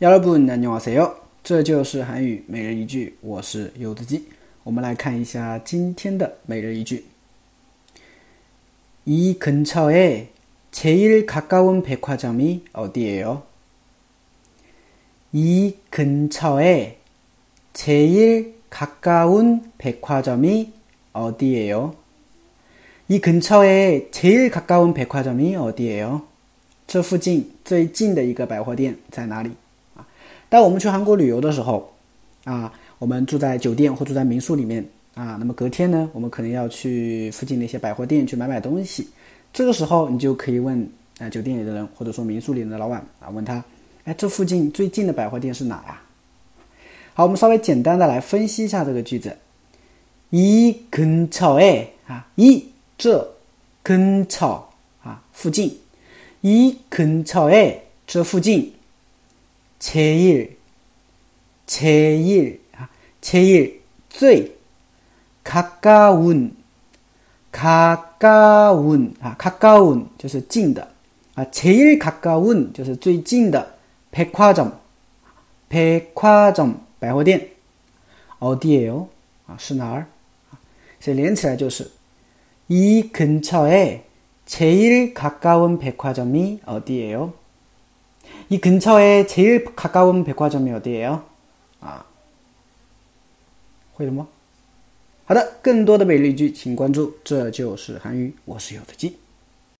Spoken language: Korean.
여러분 안녕하세요. 这就是韩语每日一句，我是柚子鸡。我们来看一下今天的每日一句。이근처에제일가까운백화점이어디예요이근처에제일가까운백화점이어디예요이근처에제일가까운백화점이어디예요这附近最近的一个百货店在哪里？ 啊，当我们去韩国旅游的时候，啊。我们住在酒店或住在民宿里面啊，那么隔天呢，我们可能要去附近的一些百货店去买买东西。这个时候，你就可以问啊，酒店里的人或者说民宿里的老板啊，问他，哎，这附近最近的百货店是哪呀？好，我们稍微简单的来分析一下这个句子。이근처에啊，이这근처啊，附近。이근처에这附近。 제일제일 제일最 가까운 가까운 아 가까운 就是近的啊 제일 가까운 就是最近的 백화점 백화점 百货店 어디에요? 아, 是哪儿?所以连起来就是이 근처에 제일 가까운 백화점이 어디예요? 이 근처에 제일 가까운 백화점이 어디예요? 아, 会了吗？好的，更多的美丽句，请关注。这就是韩语，我是有的记。